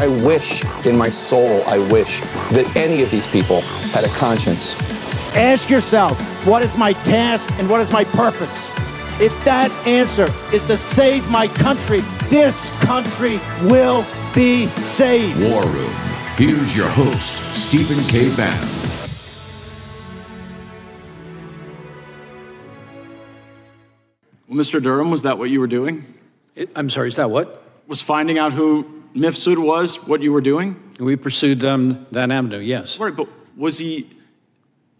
I wish in my soul, I wish that any of these people had a conscience. Ask yourself, what is my task and what is my purpose? If that answer is to save my country, this country will be saved. War Room. Here's your host, Stephen K. Bannon. Well, Mr. Durham, was that what you were doing? I'm sorry, is that what? Was finding out who Mifsud was what you were doing? We pursued um, that avenue, yes. Right, but was he.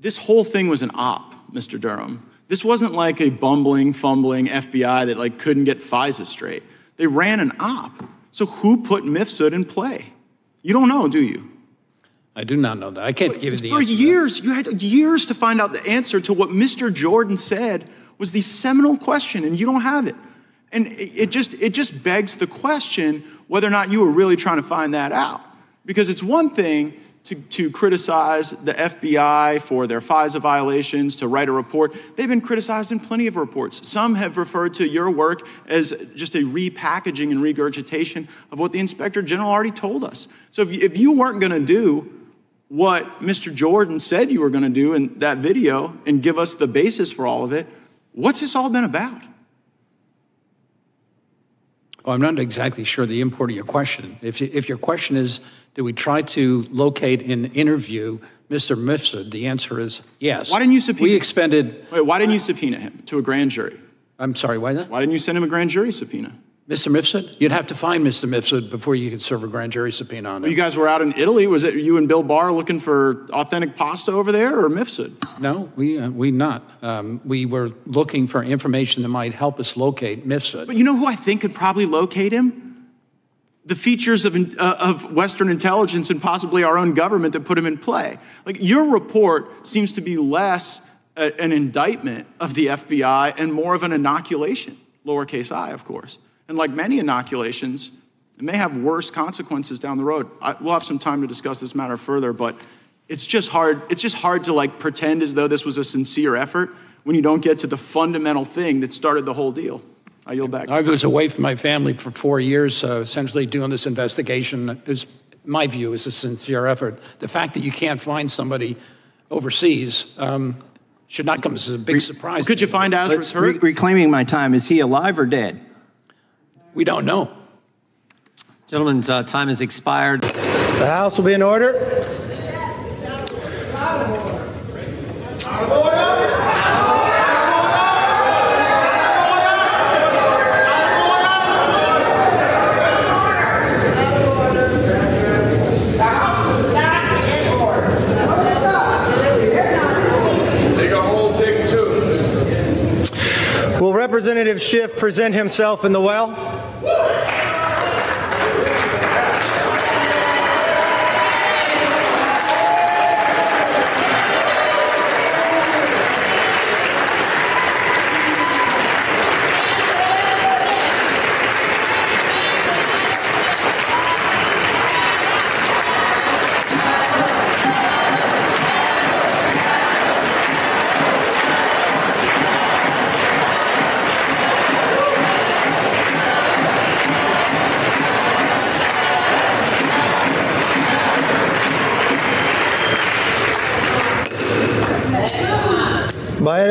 This whole thing was an op, Mr. Durham. This wasn't like a bumbling, fumbling FBI that like couldn't get FISA straight. They ran an op. So who put Mifsud in play? You don't know, do you? I do not know that. I can't give you the For answer. For years, you had years to find out the answer to what Mr. Jordan said was the seminal question, and you don't have it. And it just it just begs the question whether or not you were really trying to find that out. Because it's one thing to, to criticize the FBI for their FISA violations, to write a report. They've been criticized in plenty of reports. Some have referred to your work as just a repackaging and regurgitation of what the Inspector General already told us. So if you, if you weren't going to do what Mr. Jordan said you were going to do in that video and give us the basis for all of it, what's this all been about? Oh, I'm not exactly sure the import of your question. If, you, if your question is, did we try to locate and interview Mr. Mifsud, the answer is yes. Why didn't you subpoena? We expended. Wait, why didn't you subpoena him to a grand jury? I'm sorry, why not? Why didn't you send him a grand jury subpoena? Mr. Mifsud? You'd have to find Mr. Mifsud before you could serve a grand jury subpoena on him. Well, you guys were out in Italy. Was it you and Bill Barr looking for authentic pasta over there or Mifsud? No, we, uh, we not. Um, we were looking for information that might help us locate Mifsud. But you know who I think could probably locate him? The features of, uh, of Western intelligence and possibly our own government that put him in play. Like your report seems to be less a, an indictment of the FBI and more of an inoculation, lowercase i, of course. And like many inoculations, it may have worse consequences down the road. I, we'll have some time to discuss this matter further, but it's just hard. It's just hard to like pretend as though this was a sincere effort when you don't get to the fundamental thing that started the whole deal. I yield back. I was away from my family for four years, uh, essentially doing this investigation. Is my view is a sincere effort. The fact that you can't find somebody overseas um, should not come as a big surprise. Could you find Azra Turk? re- reclaiming my time. Is he alive or dead? We don't know. Gentlemen's uh, time has expired. The House will be in order. Will Representative Schiff present himself in the well?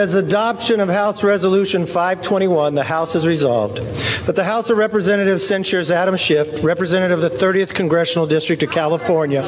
Its adoption of House Resolution 521, the House has resolved that the House of Representatives censures Adam Schiff, representative of the 30th Congressional District of California,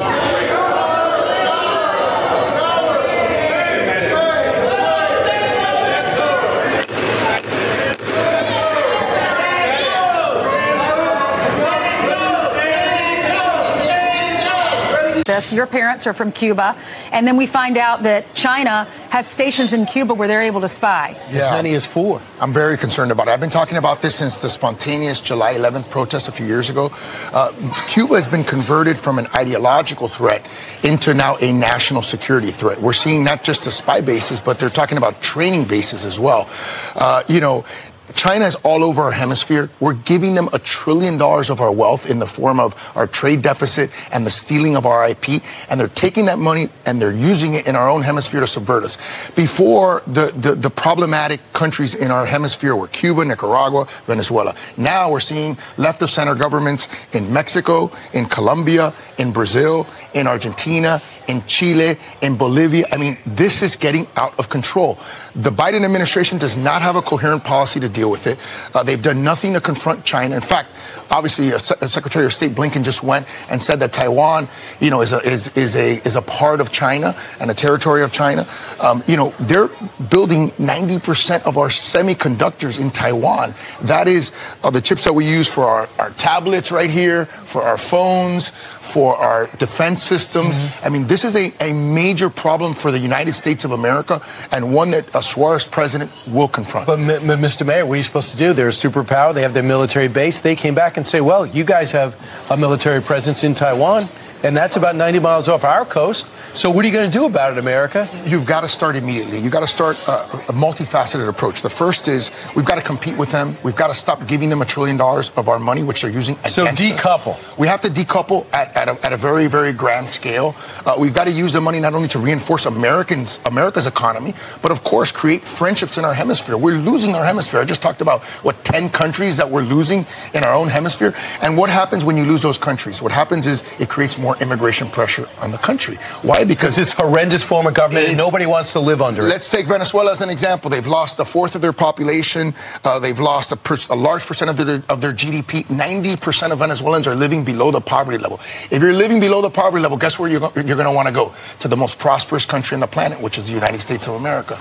This, your parents are from Cuba, and then we find out that China has stations in Cuba where they're able to spy. Yeah. As many as four. I'm very concerned about it. I've been talking about this since the spontaneous July 11th protest a few years ago. Uh, Cuba has been converted from an ideological threat into now a national security threat. We're seeing not just the spy bases, but they're talking about training bases as well. Uh, you know, China is all over our hemisphere. We're giving them a trillion dollars of our wealth in the form of our trade deficit and the stealing of our IP. And they're taking that money and they're using it in our own hemisphere to subvert us. Before, the, the, the problematic countries in our hemisphere were Cuba, Nicaragua, Venezuela. Now we're seeing left of center governments in Mexico, in Colombia, in Brazil, in Argentina, in Chile, in Bolivia. I mean, this is getting out of control. The Biden administration does not have a coherent policy to deal with it. Uh, they've done nothing to confront China. In fact, obviously, Secretary of State Blinken just went and said that Taiwan, you know, is a is, is a is a part of China and a territory of China. Um, you know, they're building 90% of our semiconductors in Taiwan. That is uh, the chips that we use for our, our tablets right here, for our phones, for our defense systems. Mm-hmm. I mean, this is a, a major problem for the United States of America and one that a Suarez president will confront. But, M- M- Mr. Mayor, what are you supposed to do? They're a superpower. They have their military base. They came back and say, well, you guys have a military presence in Taiwan and that's about 90 miles off our coast. So what are you going to do about it, America? You've got to start immediately. You've got to start a, a multifaceted approach. The first is we've got to compete with them. We've got to stop giving them a trillion dollars of our money, which they're using So decouple. Us. We have to decouple at, at, a, at a very, very grand scale. Uh, we've got to use the money not only to reinforce Americans, America's economy, but of course create friendships in our hemisphere. We're losing our hemisphere. I just talked about what 10 countries that we're losing in our own hemisphere. And what happens when you lose those countries? What happens is it creates more immigration pressure pressure on the country. Why? Because it's horrendous form of government and nobody wants to live under it. Let's take Venezuela as an example. They've lost a fourth of their population. Uh, they've lost a, per- a, large percent of their, of their GDP. 90% of Venezuelans are living below the poverty level. If you're living below the poverty level, guess where you're, go- you're going to want to go? To the most prosperous country on the planet, which is the United States of America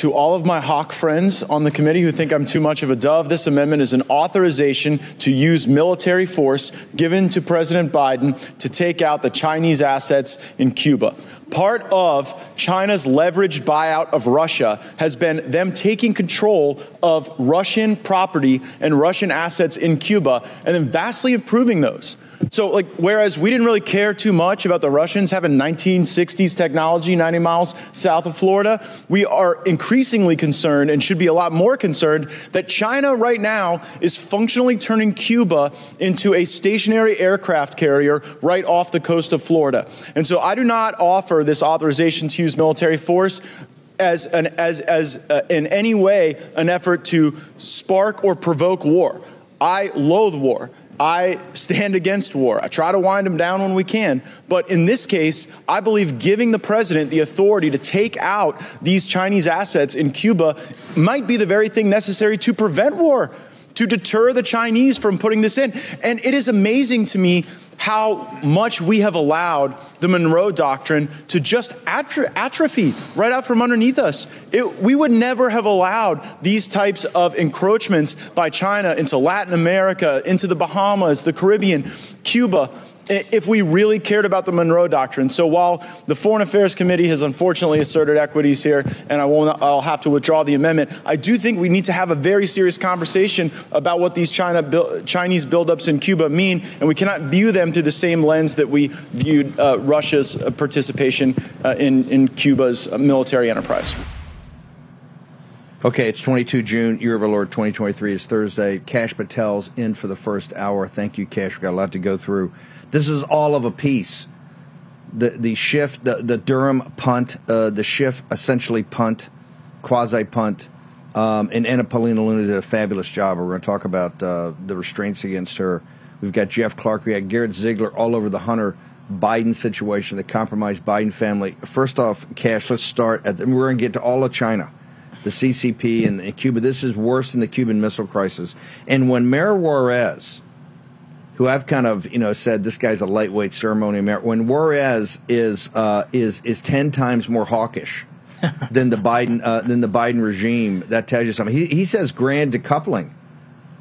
to all of my hawk friends on the committee who think I'm too much of a dove, this amendment is an authorization to use military force given to President Biden to take out the Chinese assets in Cuba. Part of China's leveraged buyout of Russia has been them taking control of Russian property and Russian assets in Cuba and then vastly improving those. So, like, whereas we didn't really care too much about the Russians having 1960s technology 90 miles south of Florida, we are increasingly concerned and should be a lot more concerned that China right now is functionally turning Cuba into a stationary aircraft carrier right off the coast of Florida. And so I do not offer this authorization to use military force as, an, as, as uh, in any way an effort to spark or provoke war. I loathe war. I stand against war. I try to wind them down when we can. But in this case, I believe giving the president the authority to take out these Chinese assets in Cuba might be the very thing necessary to prevent war, to deter the Chinese from putting this in. And it is amazing to me how much we have allowed the Monroe Doctrine to just atrophy right out from underneath us. It, we would never have allowed these types of encroachments by China into Latin America, into the Bahamas, the Caribbean, Cuba if we really cared about the Monroe Doctrine. So while the Foreign Affairs Committee has unfortunately asserted equities here, and I won't, I'll have to withdraw the amendment, I do think we need to have a very serious conversation about what these China Chinese buildups in Cuba mean, and we cannot view them through the same lens that we viewed uh, Russia's participation uh, in, in Cuba's military enterprise. Okay, it's 22 June, year of our Lord 2023 is Thursday. Kash Patel's in for the first hour. Thank you, Kash. We've got a lot to go through. This is all of a piece. The the Schiff, the the Durham punt, uh, the Schiff essentially punt, quasi punt, um, and Anna Paulina Luna did a fabulous job. We're going to talk about uh, the restraints against her. We've got Jeff Clark, we got Garrett Ziegler all over the Hunter Biden situation, the compromised Biden family. First off, Kash, let's start at the, we're going to get to all of China, the CCP and, and Cuba. This is worse than the Cuban Missile Crisis. And when Mayor Suarez who I've kind of you know said this guy's a lightweight ceremony when Suarez is uh, is is ten times more hawkish than the Biden uh, than the Biden regime. That tells you something. He he says grand decoupling.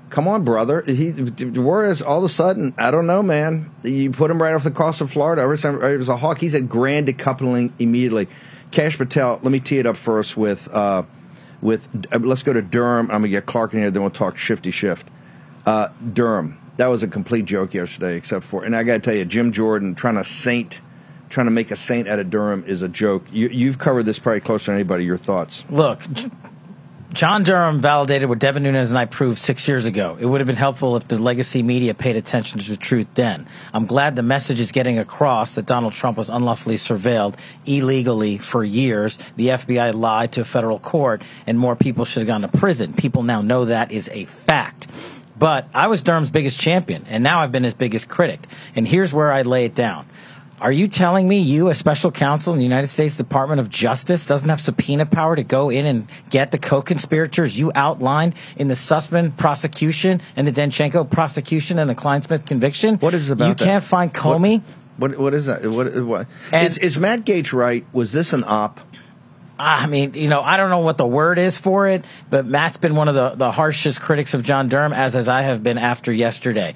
Come on, brother. He Suarez all of a sudden I don't know, man. You put him right off the coast of Florida. Every time it was a hawk. He said grand decoupling immediately. Kash Patel, let me tee it up first with uh, with uh, let's go to Durham. I'm gonna get Clark in here, then we'll talk shifty Schiff. Uh, Durham, that was a complete joke yesterday, except for, and I got to tell you, Jim Jordan trying to saint, trying to make a saint out of Durham is a joke. You, you've covered this probably closer than anybody. Your thoughts? Look, John Durham validated what Devin Nunes and I proved six years ago. It would have been helpful if the legacy media paid attention to the truth then. I'm glad the message is getting across that Donald Trump was unlawfully surveilled illegally for years. The FBI lied to a federal court, and more people should have gone to prison. People now know that is a fact. But I was Durham's biggest champion, and now I've been his biggest critic. And here's where I lay it down. Are you telling me you, a special counsel in the United States Department of Justice, doesn't have subpoena power to go in and get the co-conspirators you outlined in the Sussmann prosecution and the Danchenko prosecution and the Clinesmith conviction? What is it about You that? can't find Comey. What what is that? What, what is, is Matt Gaetz right? Was this an op? I mean, you know, I don't know what the word is for it, but Matt's been one of the, the harshest critics of John Durham, as as I have been after yesterday.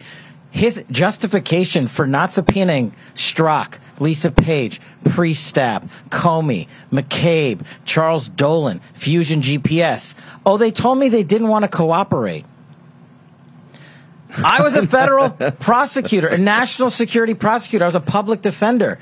His justification for not subpoenaing Strzok, Lisa Page, Priestap, Comey, McCabe, Charles Dolan, Fusion GPS. Oh, they told me they didn't want to cooperate. I was a federal prosecutor, a national security prosecutor. I was a public defender.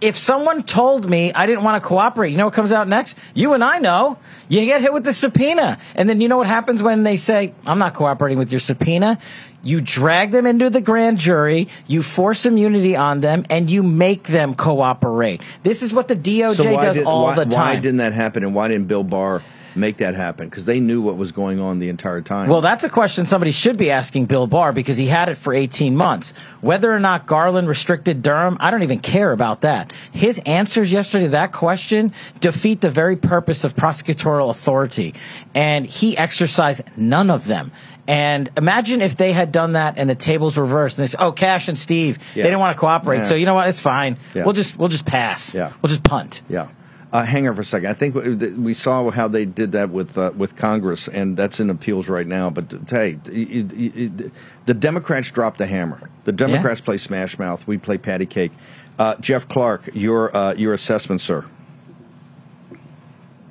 If someone told me I didn't want to cooperate, you know what comes out next? You and I know. You get hit with the subpoena. And then you know what happens when they say, I'm not cooperating with your subpoena? You drag them into the grand jury, you force immunity on them, and you make them cooperate. This is what the DOJ So does did, all why, the time. Why didn't that happen? And why didn't Bill Barr make that happen? Because they knew what was going on the entire time. Well, that's a question somebody should be asking Bill Barr because he had it for 18 months. Whether or not Garland restricted Durham, I don't even care about that. His answers yesterday to that question defeat the very purpose of prosecutorial authority. And he exercised none of them. And imagine if they had done that and the tables reversed and they said, "Oh, Kash and Steve, Yeah. they didn't want to cooperate, Yeah. so you know what? It's fine. Yeah. We'll just we'll just pass. Yeah. We'll just punt." Yeah. Uh, hang on for a second. I think we- we saw how they did that with uh, with Congress, and that's in appeals right now. But uh, hey, it- it- it- the Democrats dropped the hammer. The Democrats play Smash Mouth. We play Patty Cake. Uh, Jeff Clark, your uh, your assessment, sir.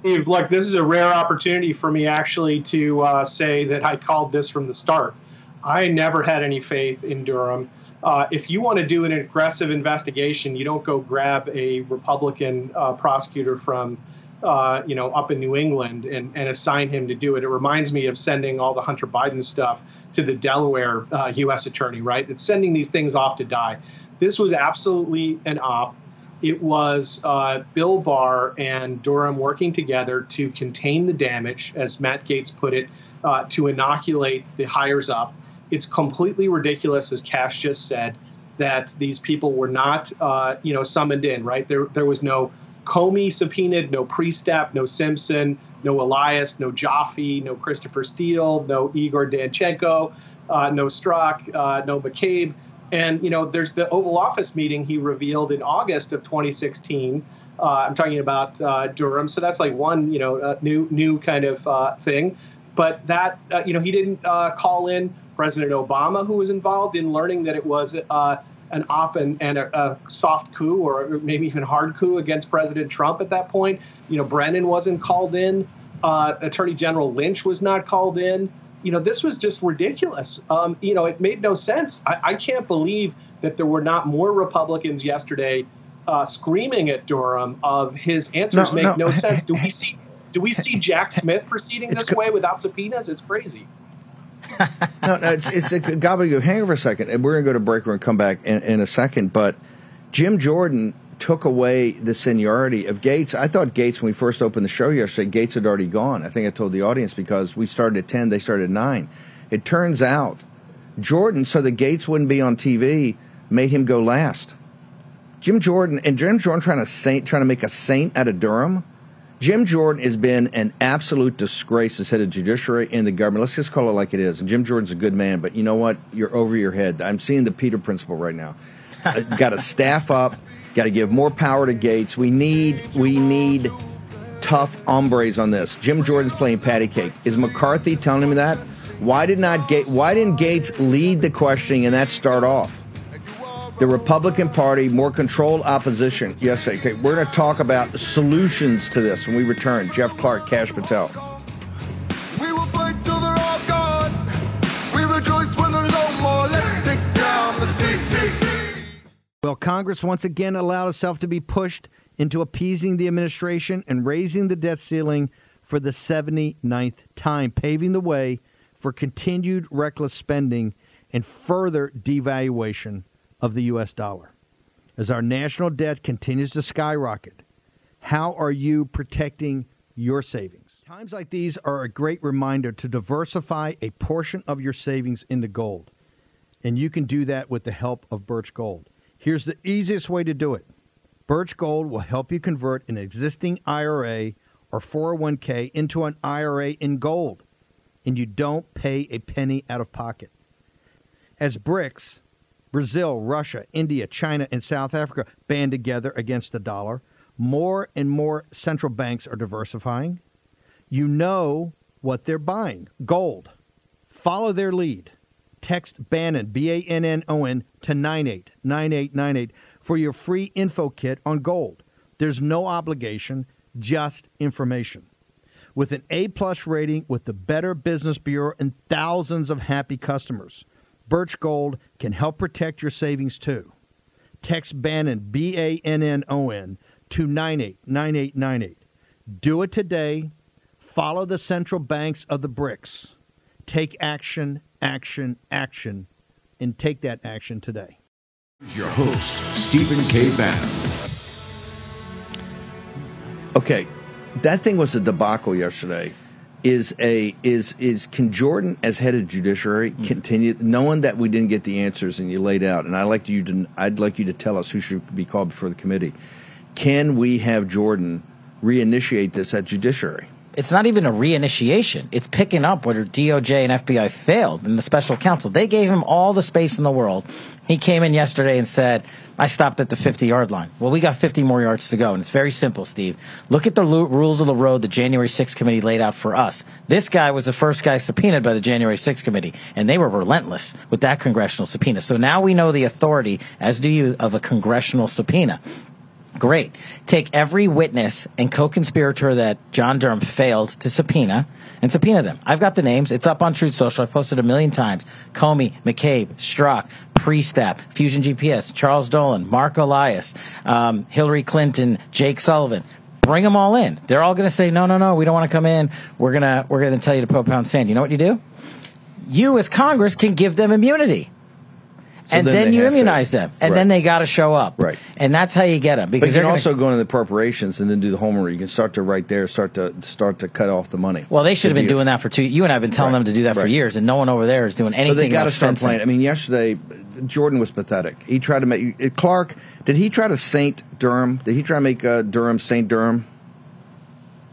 Steve, look, this is a rare opportunity for me actually to uh, say that I called this from the start. I never had any faith in Durham. Uh, if you want to do an aggressive investigation, you don't go grab a Republican uh, prosecutor from, uh, you know, up in New England and, and assign him to do it. It reminds me of sending all the Hunter Biden stuff to the Delaware uh, U.S. attorney, right? It's sending these things off to die. This was absolutely an op it was uh, Bill Barr and Durham working together to contain the damage, as Matt Gaetz put it, uh, to inoculate the hires up. It's completely ridiculous, as Kash just said, that these people were not, uh, you know, summoned in. Right there, there was no Comey subpoenaed, no Priestap, no Simpson, no Elias, no Joffe, no Christopher Steele, no Igor Danchenko, uh, no Strzok, uh, no McCabe. And you know, there's the Oval Office meeting he revealed in August of 2016. Uh, I'm talking about uh, Durham, so that's like one you know uh, new new kind of uh, thing. But that uh, you know he didn't uh, call in President Obama, who was involved in learning that it was uh, an op and, and a, a soft coup or maybe even hard coup against President Trump at that point. You know, Brennan wasn't called in. Uh, Attorney General Lynch was not called in you know, this was just ridiculous. Um, you know, it made no sense. I, I, can't believe that there were not more Republicans yesterday uh, screaming at Durham of his answers No, make no. no, sense. Do we see do we see Jack Smith proceeding this way without subpoenas? It's crazy. No, no, it's it's a gobbledygook. Hang on for a second, and we're to go to break. We're to come back in, in a second. But Jim Jordan took away the seniority of Gaetz. I thought Gaetz, when we first opened the show yesterday, Gaetz had already gone. I think I told the audience because we started at 10, they started at 9. It turns out Jordan, so that Gaetz wouldn't be on TV, made him go last. Jim Jordan, and Jim Jordan trying to saint, trying to make a saint out of Durham. Jim Jordan has been an absolute disgrace as head of judiciary in the government. Let's just call it like it is. Jim Jordan's a good man, but you know what? You're over your head. I'm seeing the Peter principle right now. Uh, Got to staff up. Got to give more power to Gaetz. We need we need tough hombres on this. Jim Jordan's playing patty cake. Is McCarthy telling him that? Why did not Ga- Why didn't Gaetz lead the questioning and that start off? The Republican Party more controlled opposition yesterday. Okay, we're going to talk about solutions to this when we return. Jeff Clark, Kash Patel. We will fight till they're all gone. We rejoice when there's no more. Let's take down the CCP. Well, Congress once again allowed itself to be pushed into appeasing the administration and raising the debt ceiling for the 79th time, paving the way for continued reckless spending and further devaluation of the U.S. dollar. As our national debt continues to skyrocket, how are you protecting your savings? Times like these are a great reminder to diversify a portion of your savings into gold. And you can do that with the help of Birch Gold. Here's the easiest way to do it Birch Gold will help you convert an existing IRA or 401k into an IRA in gold, and you don't pay a penny out of pocket. As BRICS, Brazil, Russia, India, China, and South Africa band together against the dollar, more and more central banks are diversifying. You know what they're buying gold. Follow their lead. Text Bannon, B A N N O N, to 989898 for your free info kit on gold. There's no obligation, just information. With an A plus rating with the Better Business Bureau and thousands of happy customers, Birch Gold can help protect your savings too. Text Bannon, B A N N O N, to 989898. Do it today. Follow the central banks of the BRICS. Take action, action, action, and take that action today. Your host, Stephen K. Bannon. Okay, that thing was a debacle yesterday. Is a is is can Jordan as head of judiciary hmm. continue knowing that we didn't get the answers and you laid out and I like you to I'd like you to tell us who should be called before the committee. Can we have Jordan reinitiate this at judiciary? It's not even a reinitiation. It's picking up where DOJ and FBI failed in the special counsel. They gave him all the space in the world. He came in yesterday and said, I stopped at the 50 yard line. Well, we got 50 more yards to go. And it's very simple, Steve. Look at the lo- rules of the road the January 6th committee laid out for us. This guy was the first guy subpoenaed by the January 6th committee, and they were relentless with that congressional subpoena. So now we know the authority, as do you, of a congressional subpoena. Great. Take every witness and co-conspirator that John Durham failed to subpoena and subpoena them. I've got the names. It's up on Truth Social. I've posted a million times. Comey, McCabe, Strzok, Priestap, Fusion GPS, Charles Dolan, Mark Elias, um, Hillary Clinton, Jake Sullivan. Bring them all in. They're all going to say, no, no, no, we don't want to come in. We're going to, we're going to tell you to pound sand. You know what you do? You as Congress can give them immunity. So and then then, you have to- immunize them, and Right. then they got to show up, Right. And that's how you get them But because you they're can gonna- also go into the preparations and then do the homework. You can start to right there, start to start to cut off the money. Well, they should have been deal. doing that for two. You and I have been telling Right. them to do that for years, and no one over there is doing anything. But they got to start fencing. playing. I mean, yesterday Jordan was pathetic. He tried to make Clark. Did he try to Saint Durham? Did he try to make uh, Durham Saint Durham?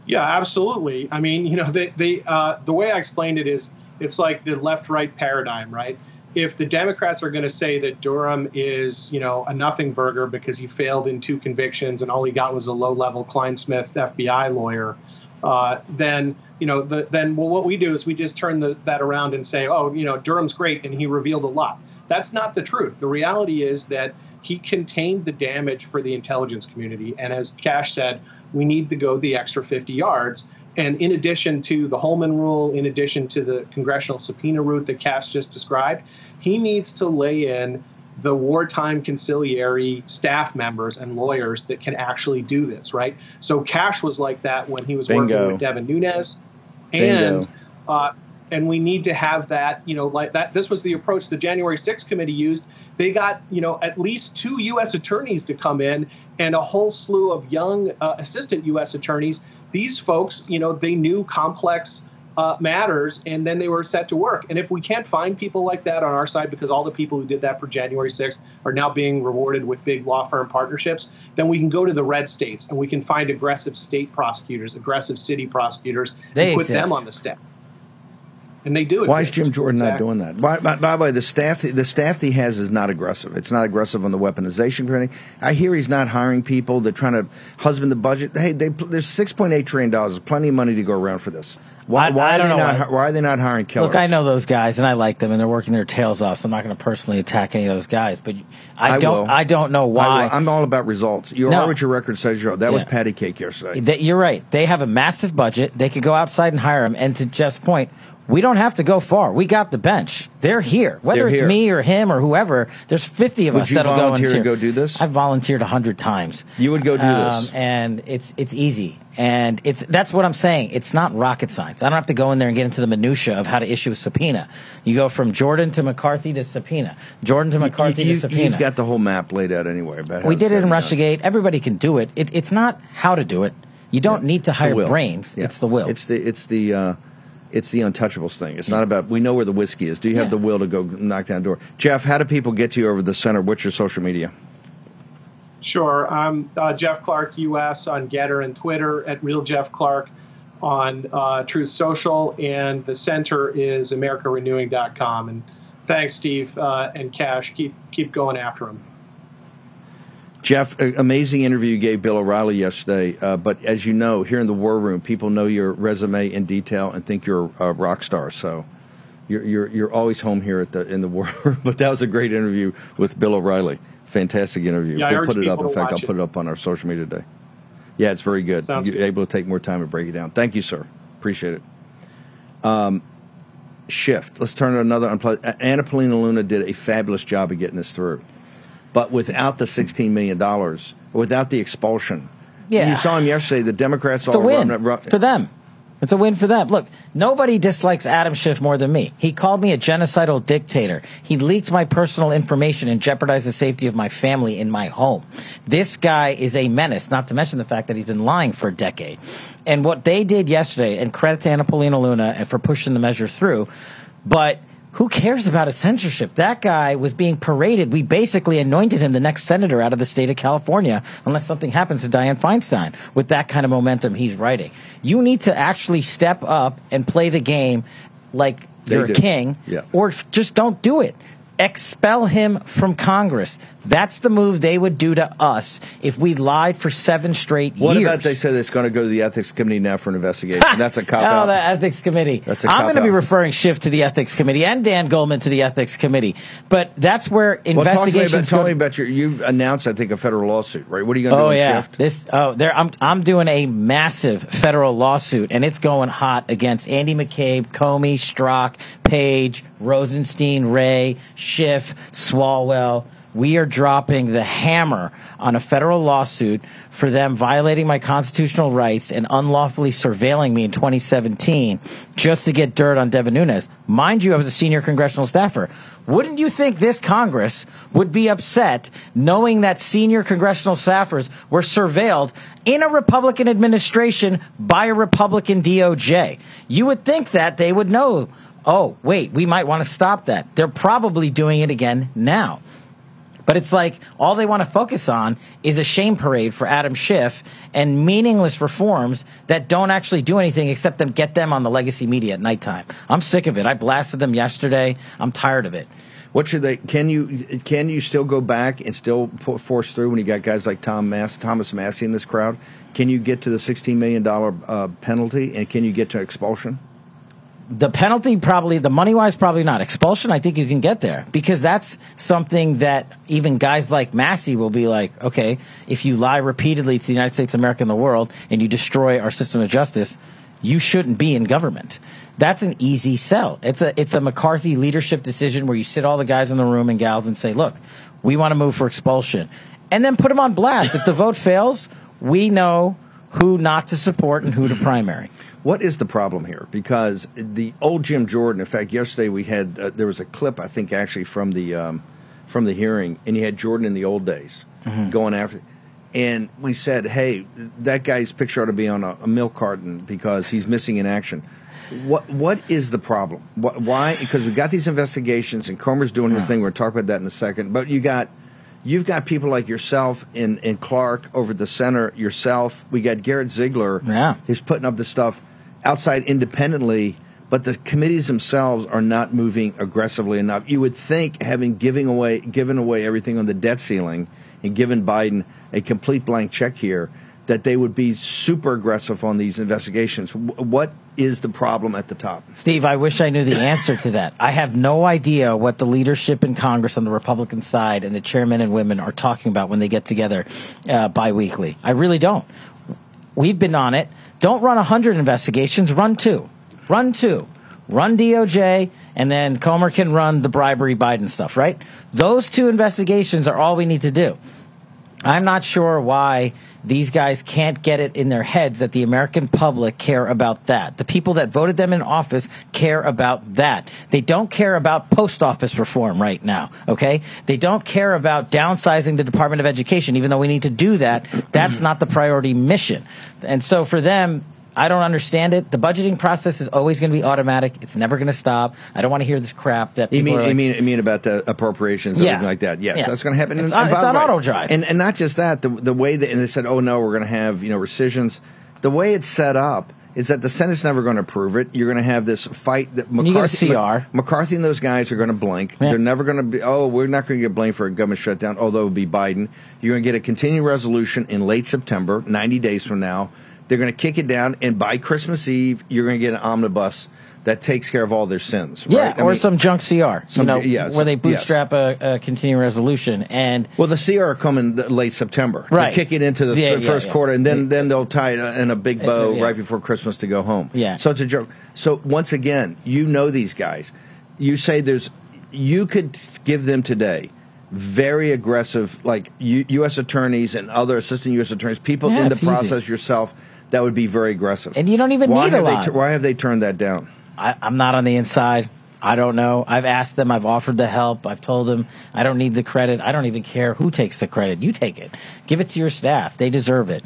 Yeah, absolutely. I mean, you know, they, they, uh, the way I explained it is it's like the left right paradigm, right? If the Democrats are going to say that Durham is, you know, a nothing burger because he failed in two convictions and all he got was a low level Clinesmith FBI lawyer, uh, then, you know, the, then well, what we do is we just turn the, that around and say, oh, you know, Durham's great and he revealed a lot. That's not the truth. The reality is that he contained the damage for the intelligence community. And as Kash said, we need to go the extra 50 yards. And in addition to the Holman rule, in addition to the congressional subpoena route that Kash just described, he needs to lay in the wartime conciliary staff members and lawyers that can actually do this, right? So Kash was like that when he was Bingo. working with Devin Nunes. And uh, and we need to have that, you know, like that. This was the approach the January 6th committee used. They got, you know, at least two U.S. attorneys to come in and a whole slew of young uh, assistant U.S. attorneys. These folks, you know, they knew complex uh, matters and then they were set to work. And if we can't find people like that on our side because all the people who did that for January 6th are now being rewarded with big law firm partnerships, then we can go to the red states and we can find aggressive state prosecutors, aggressive city prosecutors, They and put exist. them on the staff. And they do it. Why is. Jim Jordan not doing that? By, by, by the way, the staff the staff he has is not aggressive. It's not aggressive on the weaponization. or anything. I hear he's not hiring people. They're trying to husband the budget. Hey, they, there's six point eight trillion dollars. Plenty of money to go around for this. Why, why I are don't they not? why. Why are they not hiring killers? Look, I know those guys, and I like them, and they're working their tails off. So I'm not going to personally attack any of those guys, but I, don't. will. I don't know why. I'm all about results. You No. are what your record says you are. That was patty cake yesterday. That- you're right. They have a massive budget. They could go outside and hire them. And to Jeff's point, we don't have to go far. We got the bench. They're here. Whether They're it's here. me or him or whoever, there's 50 of Would us that'll go volunteer to go do this? I've volunteered 100 times. You would go do this. Um, and it's it's easy. And it's that's what I'm saying. It's not rocket science. I don't have to go in there and get into the minutia of how to issue a subpoena. You go from Jordan to McCarthy to subpoena. Jordan to McCarthy you, to subpoena. You've got the whole map laid out anyway. About We did it in gotta be done. Russiagate. Everybody can do it. it. It's not how to do it. You don't need to hire brains. Yeah. It's the will. It's the it's the uh, it's the untouchables thing. It's not about we know where the whiskey is. Do you have Yeah. the will to go knock down a door? Jeff, how do people get to you over the center? What's your social media? Sure. I'm uh, Jeff Clark US on Gettr and Twitter at Real Jeff Clark on uh, Truth Social, and the center is AmericaRenewing.com. And thanks, Steve uh, and Kash. Keep keep going after them. Jeff, amazing interview you gave Bill O'Reilly yesterday. Uh, but as you know, here in the War Room, people know your resume in detail and think you're a rock star. So you're you're, you're always home here at the in the War Room. But that was a great interview with Bill O'Reilly. Fantastic interview. Yeah, we'll put it up. In fact, I'll it. put it up on our social media today. Yeah, it's very good. Sounds You're good. able to take more time to break it down. Thank you, sir. Appreciate it. Um, Schiff. Let's turn to another unpleasant. Anna Paulina Luna did a fabulous job of getting this through, but without the sixteen million dollars, without the expulsion. Yeah. you saw him yesterday. The Democrats It's a all win run- run- for them. It's a win for them. Look, nobody dislikes Adam Schiff more than me. He called me a genocidal dictator. He leaked my personal information and jeopardized the safety of my family in my home. This guy is a menace, not to mention the fact that he's been lying for a decade. And what they did yesterday, and credit to Anna Paulina Luna and for pushing the measure through, but who cares about a censorship? That guy was being paraded. We basically anointed him the next senator out of the state of California, unless something happens to Dianne Feinstein with that kind of momentum he's writing. You need to actually step up and play the game like They you're a king, Yeah. or just don't do it. Expel him from Congress. That's the move they would do to us if we lied for seven straight What years. What about they said it's going to go to the ethics committee now for an investigation? That's a cop Oh, out. the ethics committee. That's a I'm going to be referring Schiff to the ethics committee and Dan Goldman to the ethics committee. But that's where well, talk to me about, investigations tell me about your. You announced, I think, a federal lawsuit, right? What are you going to do? Oh with yeah, Schiff? this. Oh, there. I'm I'm doing a massive federal lawsuit, and it's going hot against Andy McCabe, Comey, Strzok, Page, Rosenstein, Ray, Schiff, Swalwell. We are dropping the hammer on a federal lawsuit for them violating my constitutional rights and unlawfully surveilling me in 2017 just to get dirt on Devin Nunes. Mind you, I was a senior congressional staffer. Wouldn't you think this Congress would be upset knowing that senior congressional staffers were surveilled in a Republican administration by a Republican DOJ? You would think that they would know, oh, wait, we might want to stop that. They're probably doing it again now. But it's like all they want to focus on is a shame parade for Adam Schiff and meaningless reforms that don't actually do anything except them get them on the legacy media at nighttime. I'm sick of it. I blasted them yesterday. I'm tired of it. What should they? Can you can you still go back and still force through when you got guys like Tom Mass, Thomas Massey in this crowd? Can you get to the sixteen million dollar uh, penalty and can you get to expulsion? The penalty probably, the money wise, probably not. Expulsion, I think you can get there because that's something that even guys like Massey will be like, okay, if you lie repeatedly to the United States America and the world and you destroy our system of justice, you shouldn't be in government. That's an easy sell. It's a it's a McCarthy leadership decision where you sit all the guys in the room and gals and say, look, we want to move for expulsion, and then put them on blast. if the vote fails, we know who not to support and who to primary. What is the problem here? Because the old Jim Jordan. In fact, yesterday we had uh, there was a clip I think actually from the um, from the hearing, and you had Jordan in the old days Mhm. going after. And we said, "Hey, that guy's picture ought to be on a, a milk carton because he's missing in action." What what is the problem? What, why? Because we got these investigations, and Comer's doing his thing. We're going to talk about that in a second. But you got you've got people like yourself and, and Clark over at the center. Yourself, we got Garrett Ziegler, yeah. who's putting up the stuff outside independently. But the committees themselves are not moving aggressively enough. You would think, having giving away given away everything on the debt ceiling and given Biden a complete blank check here, that they would be super aggressive on these investigations. What is the problem at the top? Steve, I wish I knew the answer to that. I have no idea what the leadership in Congress on the Republican side and the chairmen and women are talking about when they get together uh, biweekly. I really don't. We've been on it. Don't run 100 investigations, run two. Run two. Run DOJ, and then Comer can run the bribery Biden stuff, right? Those two investigations are all we need to do. I'm not sure why these guys can't get it in their heads that the American public care about that. The people that voted them in office care about that. They don't care about post office reform right now, okay? They don't care about downsizing the Department of Education, even though we need to do that. That's not the priority mission. And so for them, I don't understand it. The budgeting process is always going to be automatic. It's never going to stop. I don't want to hear this crap that You mean, are like, you mean, you mean about the appropriations, Yeah. everything like that? Yes, Yeah. that's going to happen. It's And- on- and it's on way- auto drive. and and not just that. The the way that and they said, oh no, we're going to have you know rescissions. The way it's set up is that the Senate's never going to approve it. You're going to have this fight that McCarthy, CR. McCarthy and those guys are going to blink. They're never going to be. Oh, we're not going to get blamed for a government shutdown. Although it would be Biden. You're going to get a continuing resolution in late September, 90 days from now. They're going to kick it down, and by Christmas Eve, you're going to get an omnibus that takes care of all their sins. Yeah, right? Or mean- some junk CR, Some- you know, yeah, where they yes. bootstrap a, a continuing resolution. And Well, the CR come in late September. Right. They kick it into the Yeah, th- yeah, first quarter, and then then they'll tie it uh, in a big bow right before Christmas to go home. Yeah. So it's a joke. So once again, you know these guys. You say there's, you could give them today very aggressive, like U- U.S. attorneys and other assistant U.S. attorneys, people in the it's easy. process yourself that would be very aggressive. And you don't even why need a lot. They, why have they turned that down? I, I'm not on the inside. I don't know. I've asked them. I've offered the help. I've told them I don't need the credit. I don't even care who takes the credit. You take it. Give it to your staff. They deserve it.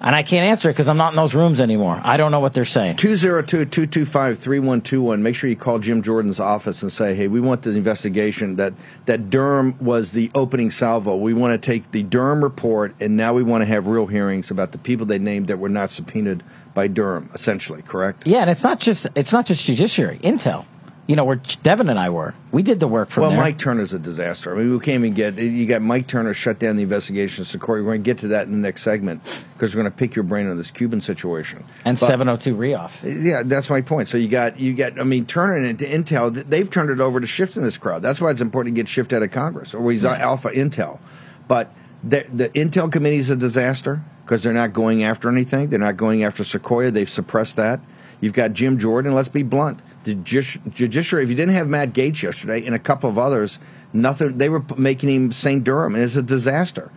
And I can't answer it because I'm not in those rooms anymore. I don't know what they're saying. 202 225 3121. Make sure you call Jim Jordan's office and say, hey, we want the investigation that, that Durham was the opening salvo. We want to take the Durham report and now we want to have real hearings about the people they named that were not subpoenaed by Durham, essentially, correct? Yeah, and it's not just it's not just judiciary. Intel. You know, where Devin and I were. We did the work from well, there. Mike Turner's a disaster. I mean, we can't even get you got Mike Turner shut down the investigation of Sequoia. We're going to get to that in the next segment because we're going to pick your brain on this Cuban situation and But- 702 Rioff. Yeah, that's my point. So you got you got. I mean, Turner and Intel, they've turned it over to Schiff in this crowd. That's why it's important to get Schiff out of Congress, or he's uh, Alpha Intel. But the, the Intel committee is a disaster because they're not going after anything. They're not going after Sequoia. They've suppressed that. You've got Jim Jordan. Let's be blunt. The judiciary. If you didn't have Matt Gaetz yesterday and a couple of others, nothing. They were making him St. Durham, and it's a disaster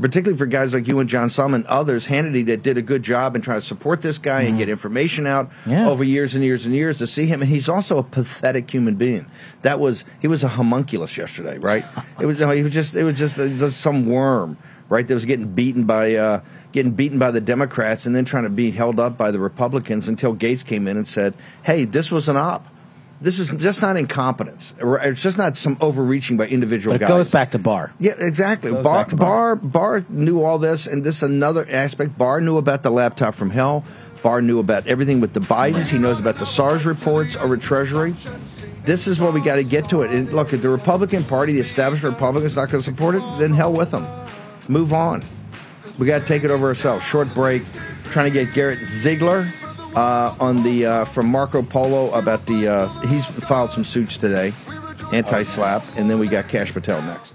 particularly for guys like you and John and others, Hannity that did a good job in trying to support this guy and get information out Yeah. over years and years and years to see him. And he's also a pathetic human being. That was he was a homunculus yesterday, right? it was he was just it was just, uh, just some worm, right? That was getting beaten by uh, getting beaten by the Democrats and then trying to be held up by the Republicans until Gaetz came in and said, "Hey, this was an op." This is just not incompetence. It's just not some overreaching by individual But it guys. goes back to Barr. Yeah, exactly. Barr, Barr. Barr, Barr knew all this, and this is another aspect. Barr knew about the laptop from hell. Barr knew about everything with the Bidens. He knows about the SARS reports over Treasury. This is what we got to get to it. And look, if the Republican Party, the established Republicans, not going to support it, then hell with them. Move on. We got to take it over ourselves. Short break. Trying to get Garrett Ziegler uh, on the uh, from Marco Polo about the. Uh, he's filed some suits today, anti-SLAPP, and then we got Kash Patel next.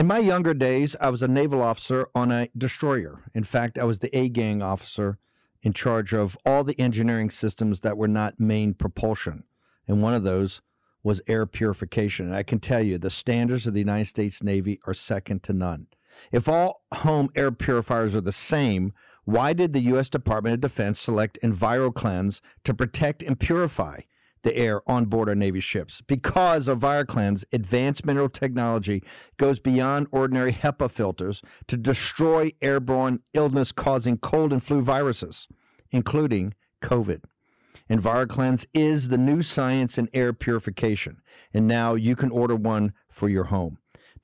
In my younger days, I was a naval officer on a destroyer. In fact, I was the A gang officer in charge of all the engineering systems that were not main propulsion. And one of those was air purification. And I can tell you, the standards of the United States Navy are second to none. If all home air purifiers are the same, why did the U.S. Department of Defense select EnviroKlenz to protect and purify the air on board our Navy ships? Because EnviroKlenz advanced mineral technology goes beyond ordinary HEPA filters to destroy airborne illness causing cold and flu viruses, including COVID. EnviroKlenz is the new science in air purification, and now you can order one for your home.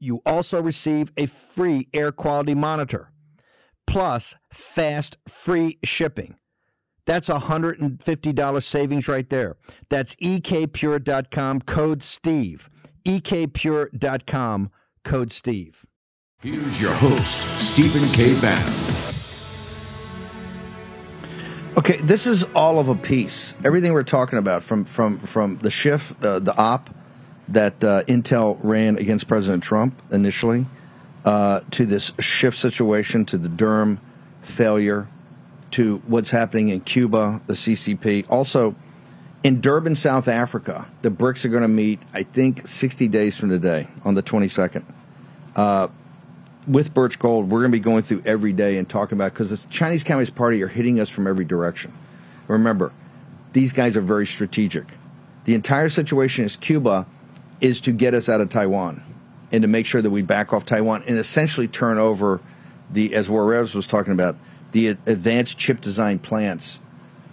You also receive a free air quality monitor plus fast free shipping. That's a $150 savings right there. That's ekpure.com code STEVE. ekpure.com code STEVE. Here's your host, Stephen K. Bannon. Okay, this is all of a piece. Everything we're talking about from from from the Schiff, uh, the op that uh, Intel ran against President Trump initially, uh, to this Schiff situation, to the Durham failure, to what's happening in Cuba, the CCP. Also, in Durban, South Africa, the BRICS are going to meet, I think, 60 days from today on the 22nd. Uh, with Birch Gold, we're going to be going through every day and talking about because the Chinese Communist Party are hitting us from every direction. Remember, these guys are very strategic. The entire situation is Cuba is to get us out of Taiwan and to make sure that we back off Taiwan and essentially turn over the, as Suarez was talking about, the advanced chip design plants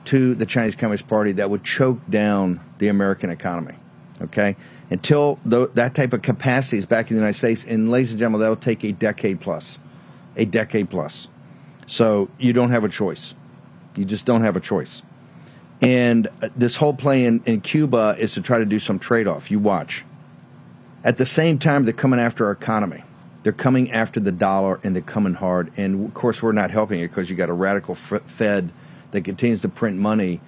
to the Chinese Communist Party that would choke down the American economy. Okay? Until th- that type of capacity is back in the United States, and ladies and gentlemen, that will take a decade plus. A decade plus. So you don't have a choice. You just don't have a choice. And uh, this whole play in, in Cuba is to try to do some trade off. You watch. At the same time, they're coming after our economy. They're coming after the dollar and they're coming hard. And of course, we're not helping it because you got a radical Fed that continues to print money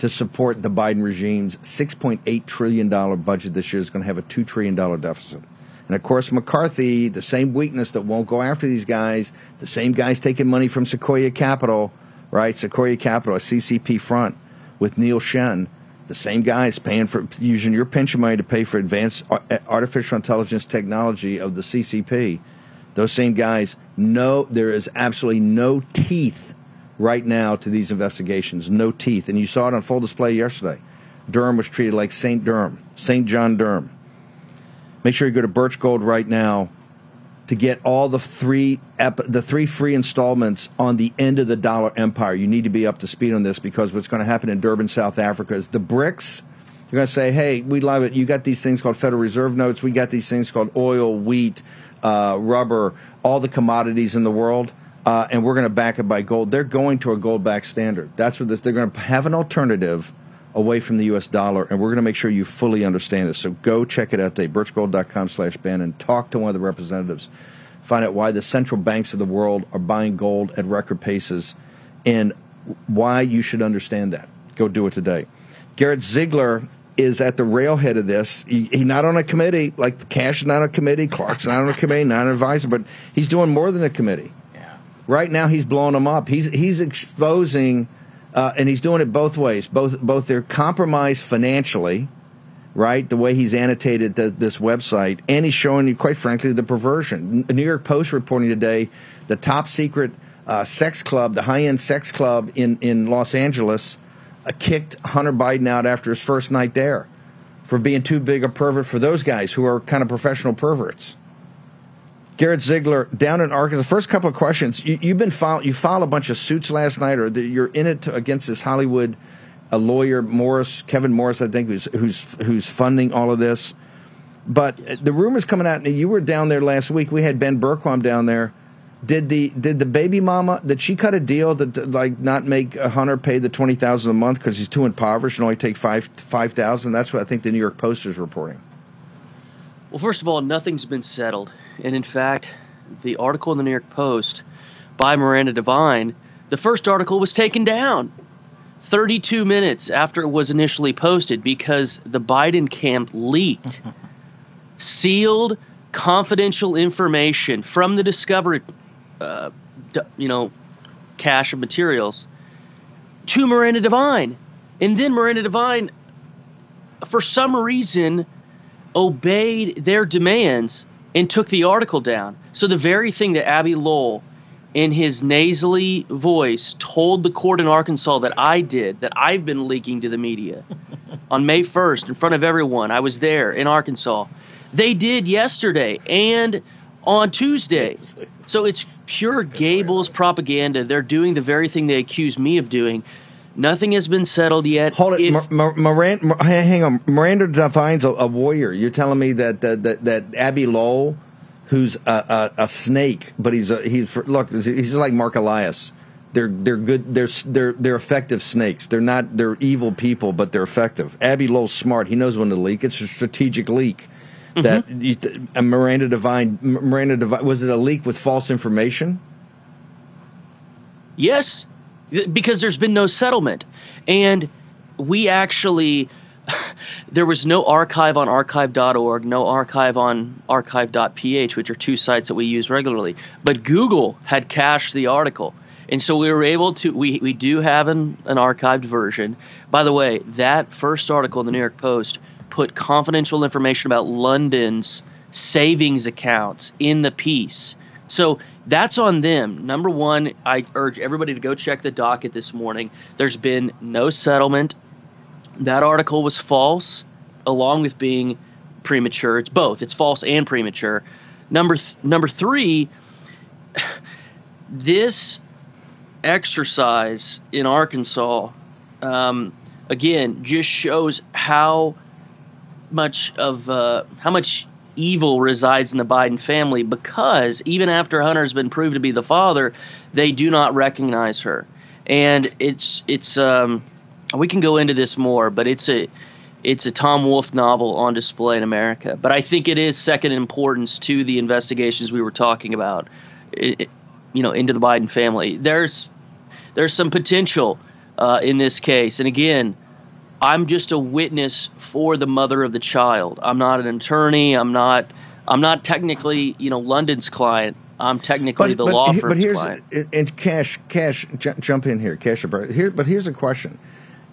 to support the Biden regime's $6.8 trillion budget this year is going to have a $2 trillion deficit. And of course, McCarthy, the same weakness that won't go after these guys, the same guys taking money from Sequoia Capital, right? Sequoia Capital, a CCP front with Neil Shen, the same guys paying for using your pension money to pay for advanced uh, uh, artificial intelligence technology of the CCP. Those same guys know there is absolutely no teeth right now to these investigations. No teeth. And you saw it on full display yesterday. Durham was treated like St. Durham, St. John Durham. Make sure you go to Birch Gold right now to get all the three ep- the three free installments on the end of the dollar empire. You need to be up to speed on this because what's going to happen in Durban, South Africa is the BRICS. You're going to say, "Hey, we love it. You got these things called Federal Reserve notes. We got these things called oil, wheat, uh, rubber, all the commodities in the world." Uh, and we're going to back it by gold. They're going to a gold-backed standard. That's what this. They're going to have an alternative away from the U.S. dollar, and we're going to make sure you fully understand it. So go check it out today, birchgold.com slash Ben, and talk to one of the representatives. Find out why the central banks of the world are buying gold at record paces and why you should understand that. Go do it today. Garrett Ziegler is at the railhead of this. He's he not on a committee, like Kash is not on a committee, Clark's not on a committee, not an advisor, but he's doing more than a committee. Yeah. Right now, he's blowing them up. He's he's exposing – uh, and he's doing it both ways. Both both they're compromised financially, right? The way he's annotated the, this website, and he's showing you, quite frankly, the perversion. New York Post reporting today the top secret uh, sex club, the high end sex club in in Los Angeles, uh, kicked Hunter Biden out after his first night there for being too big a pervert for those guys who are kind of professional perverts. Garrett Ziegler down in Arkansas. First couple of questions. You, have been filed. You filed a bunch of suits last night, or the, you're in it to, against this Hollywood a lawyer, Morris, Kevin Morris, I think, who's who's who's funding all of this. But uh, the rumors coming out. You were down there last week. We had Ben Bergquam down there. Did the did the baby mama did she cut a deal that like not make Hunter pay the twenty thousand a month because he's too impoverished and only take five five thousand? That's what I think the New York Post is reporting. Well, first of all, nothing's been settled. And in fact, the article in the New York Post by Miranda Devine, the first article was taken down 32 minutes after it was initially posted because the Biden camp leaked sealed confidential information from the discovered uh, you know cache of materials to Miranda Devine. And then Miranda Devine for some reason obeyed their demands and took the article down. So the very thing that Abby Lowell, in his nasally voice, told the court in Arkansas that I did, that I've been leaking to the media on May 1st in front of everyone. I was there in Arkansas. They did yesterday. And on Tuesday. So it's pure Goebbels propaganda. They're doing the very thing they accuse me of doing. Nothing has been settled yet. Hold it, If- Mir- Mir- Miran- Mir- hang on. Miranda Devine's a, a warrior. You're telling me that that that, that Abby Lowell, who's a, a, a snake, but he's a, he's for, look, he's like Marc Elias. They're they're good. They're they're they're effective snakes. They're not they're evil people, but they're effective. Abby Lowell's smart. He knows when to leak. It's a strategic leak. That you, uh, Miranda Devine, Miranda Devine, was it a leak with false information? Yes, because there's been no settlement. And we actually, there was no archive on archive.org, no archive on archive.ph, which are two sites that we use regularly. But Google had cached the article. And so we were able to, we, we do have an, an archived version. By the way, that first article in the New York Post put confidential information about Lunden's savings accounts in the piece. So that's on them. Number one, I urge everybody to go check the docket this morning. There's been no settlement. That article was false, along with being premature. It's both. It's false and premature. Number th- number three, this exercise in Arkansas, um, again, just shows how much of uh, how much evil resides in the Biden family because even after Hunter's been proved to be the father, they do not recognize her, and it's it's um, we can go into this more, but it's a it's a Tom Wolfe novel on display in America. But I think it is second importance to the investigations we were talking about, it- you know, into the Biden family. There's there's some potential uh, in this case, and again, I'm just a witness for the mother of the child. I'm not an attorney. I'm not. I'm not technically, you know, Lunden's client. I'm technically the law he- firm's but here's client. and Kash, Kash, ju- jump in here, Kash. Here, but here's a question: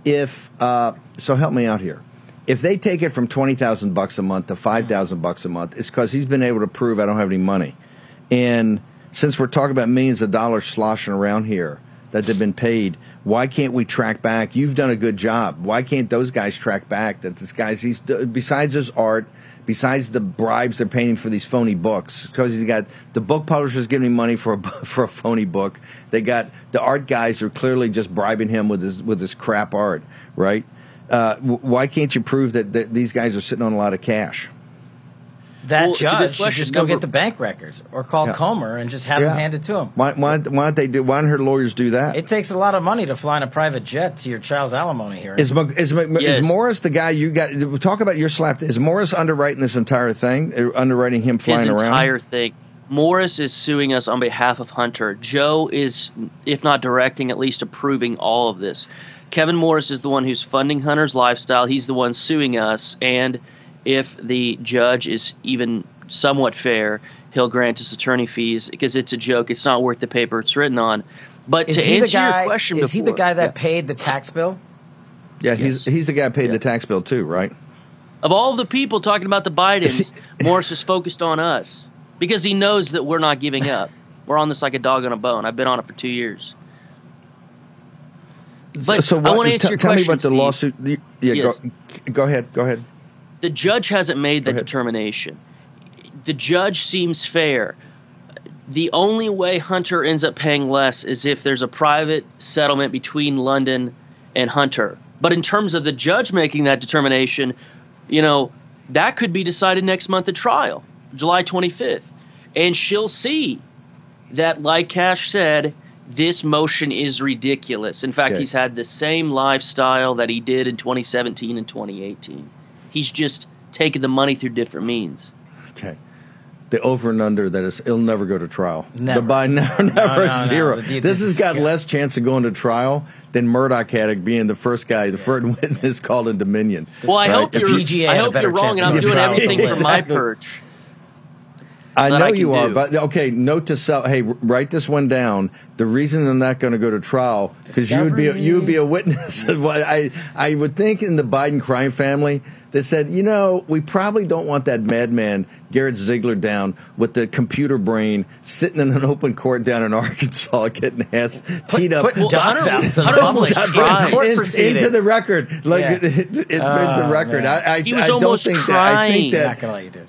If uh, so, help me out here. If they take it from twenty thousand bucks a month to five thousand bucks a month, it's because he's been able to prove I don't have any money. And since we're talking about millions of dollars sloshing around here that they've been paid, why can't we track back? You've done a good job. Why can't those guys track back that this guy's he's besides his art, besides the bribes they're paying for these phony books? Because he's got the book publishers giving him money for a for a phony book. They got the art guys are clearly just bribing him with his with his crap art, right? Uh, why can't you prove that, that these guys are sitting on a lot of cash? That Well, it's a good judge should just go Number- get the bank records or call Yeah. Comer and just have Yeah. them handed to him. Why, why, why don't they do? Why don't her lawyers do that? It takes a lot of money to fly in a private jet to your child's alimony hearing. Is, is, Yes. is Morris the guy you got? Talk about your SLAPP. Is Morris underwriting this entire thing? Uh, Underwriting him His flying around? entire thing. Morris is suing us on behalf of Hunter. Joe is, if not directing, at least approving all of this. Kevin Morris is the one who's funding Hunter's lifestyle. He's the one suing us. And if the judge is even somewhat fair, he'll grant us attorney fees because it's a joke. It's not worth the paper it's written on. But is to the answer guy? your question, is he the guy that paid the tax bill? yeah, he's he's the guy who paid the tax bill too, right? Of all the people talking about the Bidens, Morris is focused on us because he knows that we're not giving up. We're on this like a dog on a bone. I've been on it for two years. But so I what, want to answer t- your tell me question, about the Steve. lawsuit. Yeah, Yes. go, go ahead. Go ahead. The judge hasn't made the determination. The judge seems fair. The only way Hunter ends up paying less is if there's a private settlement between Lunden and Hunter. But in terms of the judge making that determination, you know, that could be decided next month at trial, July 25th. And she'll see that, like Kash said, this motion is ridiculous. In fact, Okay. he's had the same lifestyle that he did in 2017 and 2018. He's just taking the money through different means. Okay. The over and under that is it'll never go to trial. Never. The buy never, never no, no. zero. The- this has got less chance of going to trial than Murdoch had of being the first guy, the first witness called in Dominion. Well, I hope If you're. he- I hope you're wrong, and I'm doing trial. everything from my Exactly. perch. I know I can you are, do. but okay. Note to self: Hey, write this one down. The reason I'm not going to go to trial because you would be a, you would be a witness. of what I I would think in the Biden crime family they said, you know, we probably don't want that madman Garrett Ziegler down with the computer brain sitting in an open court down in Arkansas getting ass teed up. putting ducks Hunter- out the Hunter public in court In- into the record, like Yeah. it, it, it, into the Oh, record. man. I, I, He was I don't almost think that. I think that Not gonna let you do. it.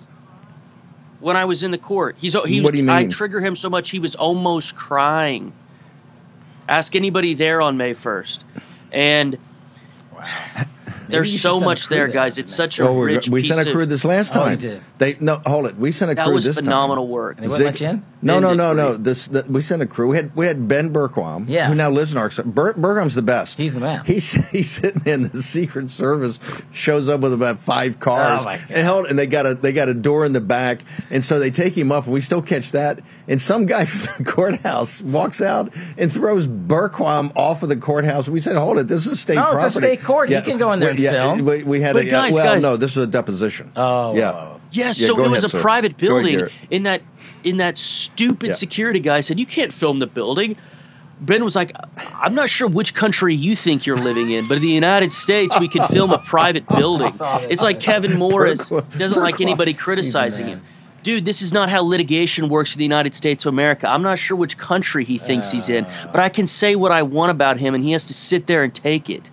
when I was in the court. He's he. What do you mean? I trigger him so much he was almost crying. Ask anybody there on May first, and there's so much there, there guys. It's such a Oh, rich. we sent a crew this last Oh, time. did. They no, hold it. We sent a That crew was this phenomenal time. work. And they wouldn't let you in? No, no, no, no. This the, we sent a crew. We had we had Ben Bergquam, Yeah. who now lives in Arkansas. Ber, Bergquam's the best. He's the man. He's he's sitting in the Secret Service, shows up with about five cars, Oh, my God. and held, and they got a they got a door in the back, and so they take him up, and we still catch that. And some guy from the courthouse walks out and throws Bergquam off of the courthouse. We said, "Hold it, this is state No, it's a state court. He can go in there we, and film. We, we had But a guys, well, guys- no, this was a deposition. Oh, yeah. Yes, Yeah, so go it was a sir. private building. In that in that stupid Yeah. security guy said you can't film the building. Ben was like, I'm not sure which country you think you're living in, but in the United States we can film a private building. It's like Kevin Morris doesn't like anybody criticizing him. Dude, this is not how litigation works in the United States of America. I'm not sure which country he thinks he's in, but I can say what I want about him, and he has to sit there and take it.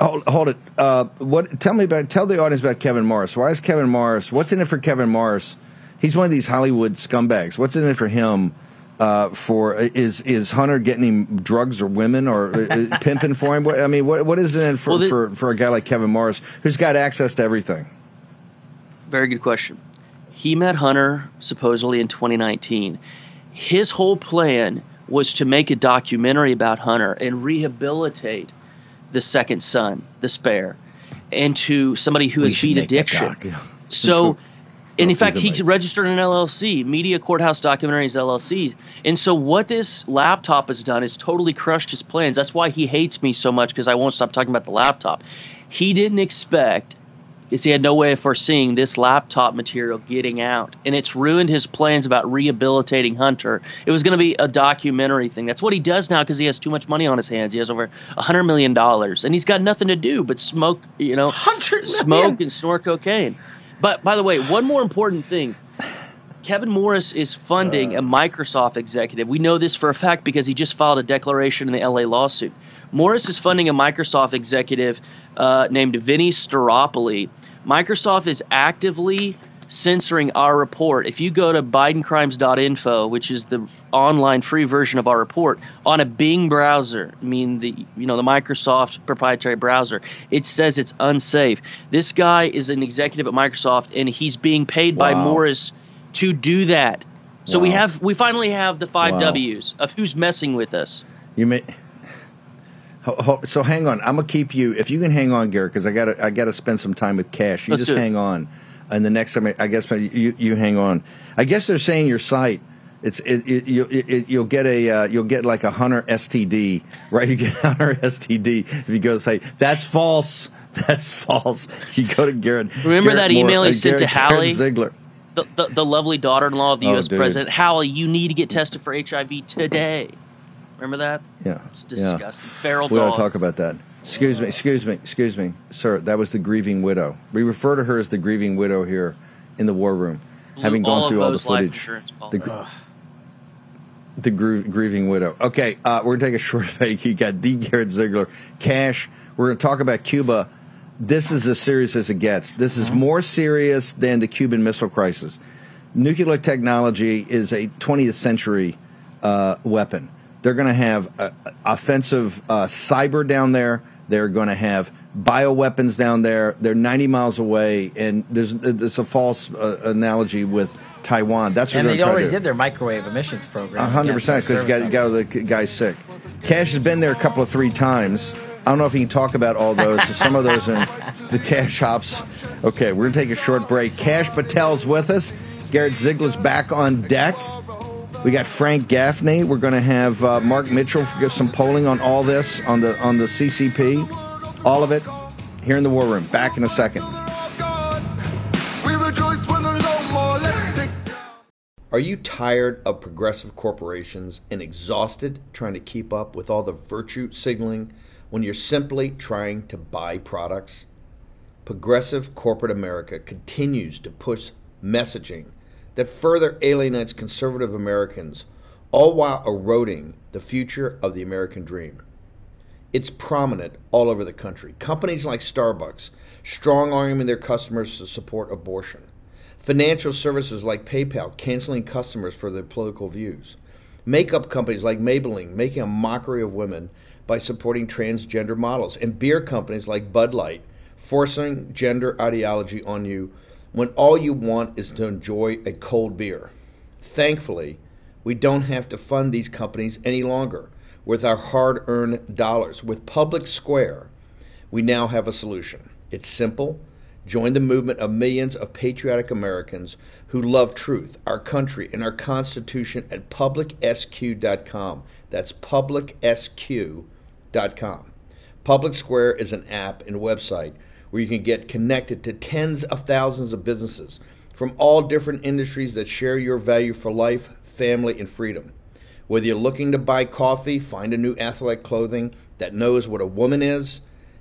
Hold, hold it. Uh, what? Tell me about. Tell the audience about Kevin Morris. Why is Kevin Morris? What's in it for Kevin Morris? He's one of these Hollywood scumbags. What's in it for him? Uh, for is is Hunter getting him drugs or women or uh, pimping for him? What, I mean, what what is in it for, Well, the- for for a guy like Kevin Morris who's got access to everything? Very good question. He met Hunter supposedly in 2019. His whole plan was to make a documentary about Hunter and rehabilitate the second son, the spare, into somebody who We has beat addiction. yeah. So, and in fact, he registered an LLC, Media Courthouse Documentaries LLC. And so, what this laptop has done is totally crushed his plans. That's why he hates me so much because I won't stop talking about the laptop. He didn't expect, because he had no way of foreseeing this laptop material getting out. And it's ruined his plans about rehabilitating Hunter. It was going to be a documentary thing. That's what he does now because he has too much money on his hands. He has over a $100 million. And he's got nothing to do but smoke, you know, smoke and snort cocaine. But by the way, one more important thing. Kevin Morris is funding a uh. Microsoft executive. We know this for a fact because he just filed a declaration in the LA lawsuit. Morris is funding a Microsoft executive uh, named Vinny Staropoli. Microsoft is actively censoring our report. If you go to bidencrimes.info, which is the online free version of our report, on a Bing browser, I mean the you know the Microsoft proprietary browser, it says it's unsafe. This guy is an executive at Microsoft and he's being paid by Morris to do that. So we have we finally have the five Wow. W's of who's messing with us. You may. So hang on, I'm gonna keep you. If you can hang on, Garrett, because I got to I got to spend some time with Cash. You Let's just hang on, and the next time I, guess you you hang on. I guess they're saying your site. It's it, it, you, it, you'll get a uh, you'll get like a hunter STD right you get a hunter STD if you go to say that's false that's false you go to Garrett Remember Garrett that Moore- email he uh, sent to Hallie? Ziegler The, the, the lovely daughter-in-law of the Oh, U.S. dude. president, Hallie, you need to get tested for HIV today. Remember that? yeah It's yeah. disgusting. Feral We ought dog. to talk about that. Excuse me, excuse me, excuse me, sir. That was the grieving widow. We refer to her as the grieving widow here in the war room, having gone through all the footage. The, gr- the gr- grieving widow. Okay, uh, we're gonna take a short break. You got D. Garrett Ziegler, Kash. We're gonna talk about Cuba. This is as serious as it gets. This is more serious than the Cuban Missile Crisis. Nuclear technology is a 20th century uh, weapon. They're going to have uh, offensive uh, cyber down there. They're going to have bioweapons down there. They're 90 miles away, and there's there's a false uh, analogy with Taiwan. That's what and they're to already did their microwave emissions program. A hundred against percent their because got got the guy's sick. Kash has been there a couple of three times. I don't know if he can talk about all those. Some of those are in the cash hops. Okay, we're gonna take a short break. Kash Patel's with us. Garrett Ziegler's back on deck. We got Frank Gaffney. We're going to have uh, Mark Mitchell give some polling on all this on the on the CCP, all of it here in the War Room. Back in a second. We rejoice when there's no more. Let's take Are you tired of progressive corporations and exhausted trying to keep up with all the virtue signaling when you're simply trying to buy products? Progressive corporate America continues to push messaging that further alienates conservative Americans, all while eroding the future of the American dream. It's prominent all over the country. Companies like Starbucks strong arming their customers to support abortion. Financial services like PayPal canceling customers for their political views. Makeup companies like Maybelline making a mockery of women by supporting transgender models. And beer companies like Bud Light forcing gender ideology on you when all you want is to enjoy a cold beer. Thankfully, we don't have to fund these companies any longer with our hard earned dollars. With Public Square, we now have a solution. It's simple. Join the movement of millions of patriotic Americans who love truth, our country, and our Constitution at publicsq.com. That's publicsq.com. Public Square is an app and website where you can get connected to tens of thousands of businesses from all different industries that share your value for life, family, and freedom. Whether you're looking to buy coffee, find a new athletic clothing that knows what a woman is,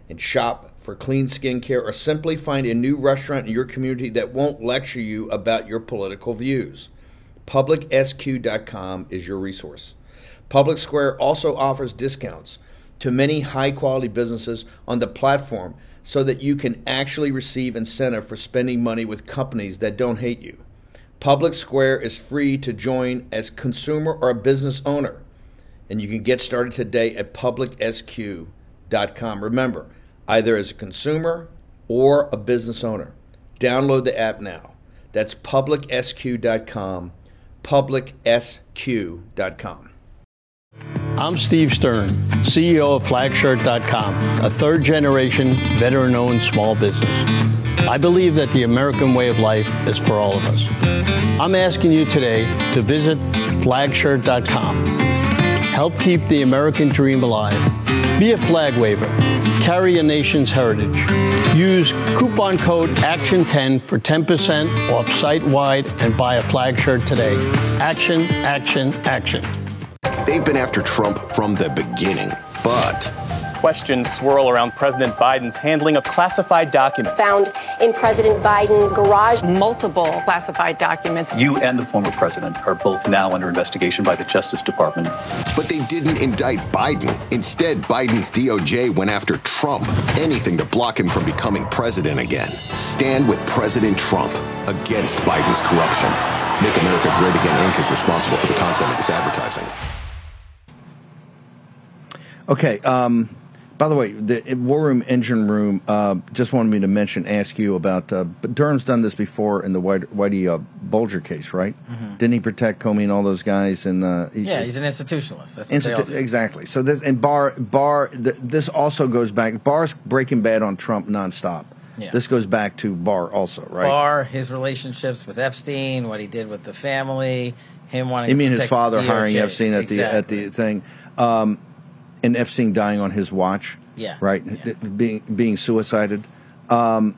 and shop for clean skincare, or simply find a new restaurant in your community that won't lecture you about your political views. PublicSQ.com is your resource. Public Square also offers discounts to many high quality businesses on the platform so that you can actually receive incentive for spending money with companies that don't hate you. Public Square is free to join as consumer or a business owner, and you can get started today at publicsq.com. Remember, either as a consumer or a business owner. Download the app now. That's publicsq.com, publicsq.com. I'm Steve Stern, CEO of Flagshirt.com, a third generation veteran owned small business. I believe that the American way of life is for all of us. I'm asking you today to visit Flagshirt.com. Help keep the American dream alive. Be a flag waver. Carry a nation's heritage. Use coupon code ACTION10 for 10% off site wide and buy a flag shirt today. Action, action, action. They've been after Trump from the beginning, but Questions swirl around President Biden's handling of classified documents. Found in President Biden's garage multiple classified documents. You and the former president are both now under investigation by the Justice Department. But they didn't indict Biden. Instead, Biden's DOJ went after Trump. Anything to block him from becoming president again. Stand with President Trump against Biden's corruption. Make America Great Again Inc. is responsible for the content of this advertising. Okay. Um, by the way, the War Room Engine Room uh, just wanted me to mention, ask you about. Uh, but Durham's done this before in the Whitey, Whitey uh, Bulger case, right? Mhm. Didn't he protect Comey and all those guys? And uh, he- Yeah, he's an institutionalist. That's Institu- exactly. So this and Barr Barr th- this also goes back. Barr's Breaking Bad on Trump nonstop. Yeah. This goes back to Barr also, right? Barr, his relationships with Epstein, what he did with the family, him wanting. You to mean his father hiring Epstein at the at the thing, um, and Epstein dying on his watch? Yeah. Right. Being being suicided. Um,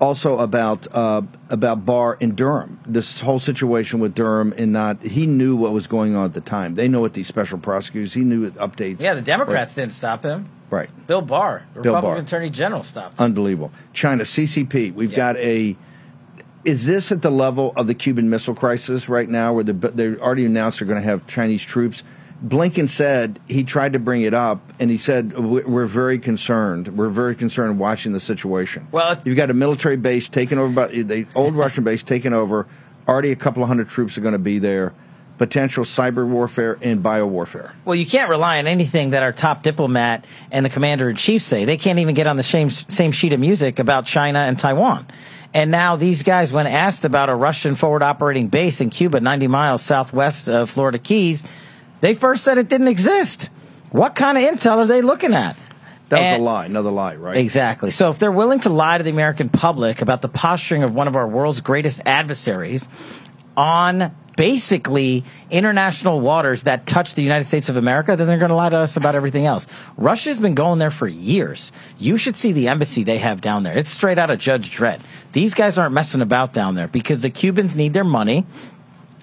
also about uh, about Barr and Durham. This whole situation with Durham and not he knew what was going on at the time. They know what these special prosecutors. He knew updates. Yeah, the Democrats didn't stop him. Right. Bill Barr, Bill Republican Barr. Attorney General, stopped. him. Unbelievable. China, CCP. We've got a. Is this at the level of the Cuban Missile Crisis right now, where they're, they're already announced they're going to have Chinese troops? Blinken said he tried to bring it up, and he said "We- we're very concerned. We're very concerned watching the situation. Well, you've got a military base taken over by the old Russian base taken over. Already, a couple of hundred troops are going to be there. Potential cyber warfare and bio warfare. Well, you can't rely on anything that our top diplomat and the commander in chief say. They can't even get on the same same sheet of music about China and Taiwan. And now these guys, when asked about a Russian forward operating base in Cuba, 90 miles southwest of Florida Keys, they first said it didn't exist. What kind of intel are they looking at? That was And- a lie, another lie, right? Exactly. So if they're willing to lie to the American public about the posturing of one of our world's greatest adversaries on basically international waters that touch the United States of America, then they're going to lie to us about everything else. Russia's been going there for years. You should see the embassy they have down there. It's straight out of Judge Dredd. These guys aren't messing about down there because the Cubans need their money.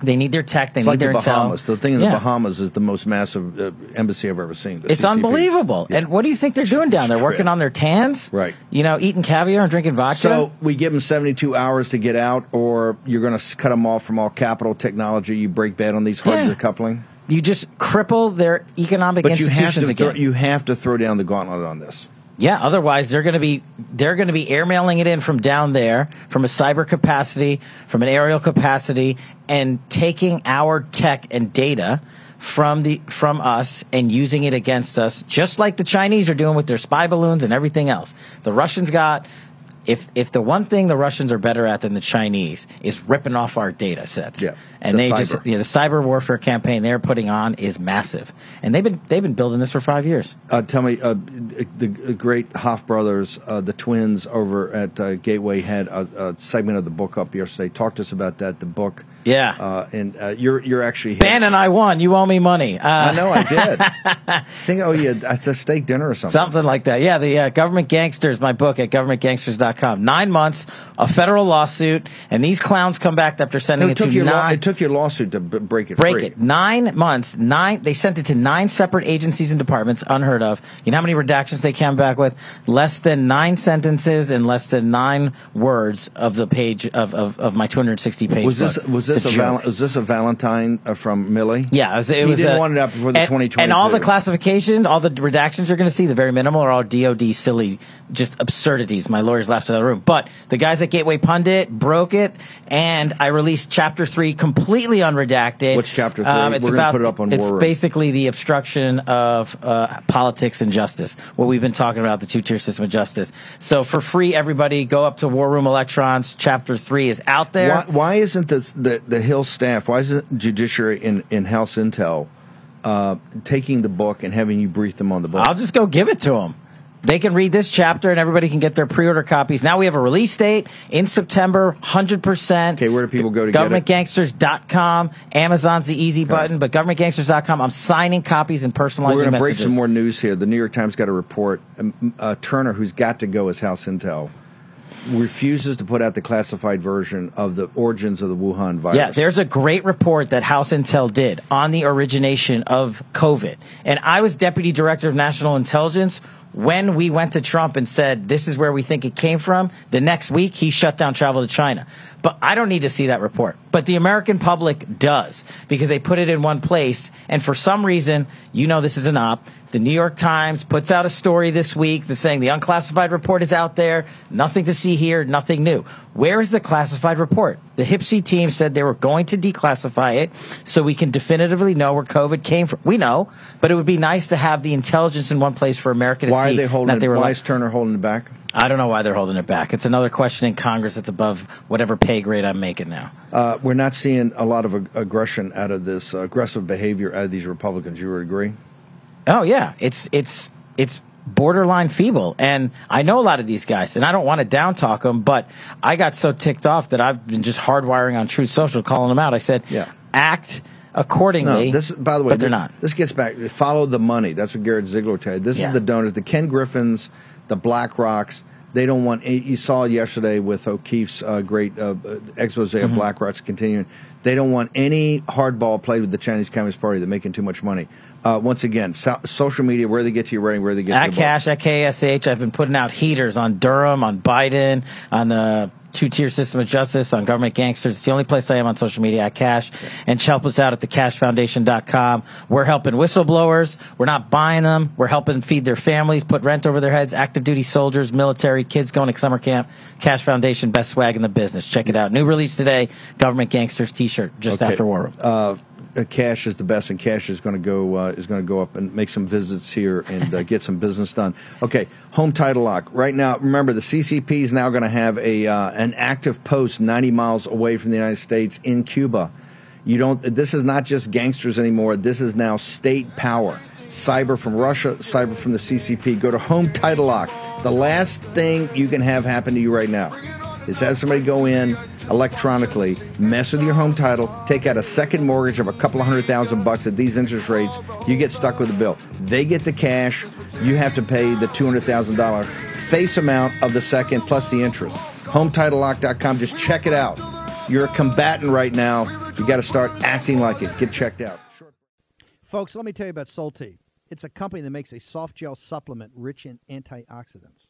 They need their tech. They It's need like their the intel. Bahamas. The thing in Yeah. the Bahamas is the most massive uh, embassy I've ever seen. It's unbelievable. And what do you think they're doing down there? Working on their tans? Right. You know, eating caviar and drinking vodka? So we give them 72 hours to get out, or you're going to cut them off from all capital technology. You break bad on these hard Yeah. decoupling. you just cripple their economic But you have institutions to again. throw, you have to throw down the gauntlet on this. Yeah, otherwise they're going to be they're going to be airmailing it in from down there, from a cyber capacity, from an aerial capacity, and taking our tech and data from the from us and using it against us, just like the Chinese are doing with their spy balloons and everything else. The Russians got if if the one thing the Russians are better at than the Chinese is ripping off our data sets. Yeah, And the they just cyber. yeah, the cyber warfare campaign they're putting on is massive. And they've been they've been building this for 5 years. Uh, tell me, uh, the great Hoft brothers, uh, the twins over at uh, Gateway, had a, a segment of the book up yesterday. Talk to us about that. The book, Yeah. uh, and uh, you're you're actually here. Ben and I won. You owe me money. Uh, I know I did. I think I owe you a, a steak dinner or something. Something like that. Yeah, the uh, Government Gangsters, my book at governmentgangsters.com. Nine months, a federal lawsuit, and these clowns come back after sending No, it, it took to you law, nine. it took your lawsuit to b- break it break free. it. Nine months, nine, they sent it to nine separate agencies and departments, unheard of. You know how many redactions they came back with? Less than nine sentences and less than nine words of the page of, of, of my 260 page Was this book. was It's this a, val- was this a Valentine uh, from Milley? Yeah, it was. It he was didn't a- want it up before the and, 2020. And all the classifications, all the redactions you're going to see, the very minimal, are all DoD silly, just absurdities. My lawyers laughed in the room, but the guys at Gateway Pundit broke it, and I released Chapter Three completely unredacted. What's Chapter three? Um, it's We're about put it up on it's basically the obstruction of uh, politics and justice. What we've been talking about, the two tier system of justice. So for free, everybody go up to War Room Electrons. Chapter Three is out there. Why, why isn't this, the the Hill staff? Why isn't Judiciary in in House Intel uh, taking the book and having you brief them on the book? I'll just go give it to them. They can read this chapter and everybody can get their pre-order copies. Now we have a release date in September, 100%. Okay, where do people go to get it? GovernmentGangsters.com. Amazon's the easy button, but GovernmentGangsters.com. I'm signing copies and personalizing We're going to break some more news here. The New York Times got a report. Um, uh, Turner, who's got to go as House Intel, refuses to put out the classified version of the origins of the Wuhan virus. Yeah, there's a great report that House Intel did on the origination of COVID. And I was deputy director of national intelligence when we went to Trump and said, this is where we think it came from. The next week, he shut down travel to China. But I don't need to see that report. But the American public does because they put it in one place. And for some reason, you know this is an op. The New York Times puts out a story this week that's saying the unclassified report is out there. Nothing to see here, nothing new. Where is the classified report? The HPSCI team said they were going to declassify it so we can definitively know where COVID came from. We know, but it would be nice to have the intelligence in one place for America to why see are they holding they were why like- is Turner holding it back? I don't know why they're holding it back. It's another question in Congress that's above whatever pay grade I'm making now. Uh, we're not seeing a lot of ag- aggression out of this uh, aggressive behavior out of these Republicans. You would agree? Oh yeah, it's it's it's borderline feeble, and I know a lot of these guys, and I don't want to down talk them, but I got so ticked off that I've been just hardwiring on Truth Social, calling them out. I said, Yeah. act accordingly. No, this by the way, but they're thi- not. This gets back. Follow the money. That's what Garrett Ziegler you. This Yeah. is the donors, the Ken Griffins, the Black Rocks. They don't want. You saw yesterday with O'Keefe's uh, great uh, uh, expose of Mhm. Black Rocks continuing. They don't want any hardball played with the Chinese Communist Party. They're making too much money. Uh, once again, so, social media, where they get to your rating, where they get At. Kash, at KSH, I've been putting out heaters on Durham, on Biden, on the two tier system of justice, on government gangsters. It's the only place I am on social media at Kash. And help us out at thekashfoundation.com. We're helping whistleblowers. We're not buying them. We're helping feed their families, put rent over their heads, active duty soldiers, military, kids going to summer camp. Kash Foundation, best swag in the business. Check it out. New release today, Government Gangsters t-shirt, just Okay. after War Room. Uh, Kash is the best, and Kash is going to go uh, is going to go up and make some visits here and uh, get some business done. Okay, home title lock. Right now, remember the CCP is now going to have a uh, an active post 90 miles away from the United States in Cuba. You don't. This is not just gangsters anymore. This is now state power. Cyber from Russia, cyber from the CCP. Go to Home Title Lock. The last thing you can have happen to you right now is have somebody go in electronically, mess with your home title, take out a second mortgage of a couple of hundred thousand bucks at these interest rates, you get stuck with the bill. They get the cash, you have to pay the $200,000 face amount of the second plus the interest. HometitleLock.com, just check it out. You're a combatant right now. You got to start acting like it. Get checked out. Folks, let me tell you about Solti. It's a company that makes a soft gel supplement rich in antioxidants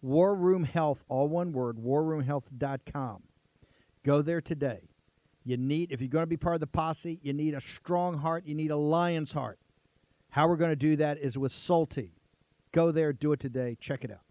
War Room Health, all one word, warroomhealth.com. Go there today. You need, if you're going to be part of the posse, you need a strong heart. You need a lion's heart. How we're going to do that is with Salty. Go there, do it today. Check it out.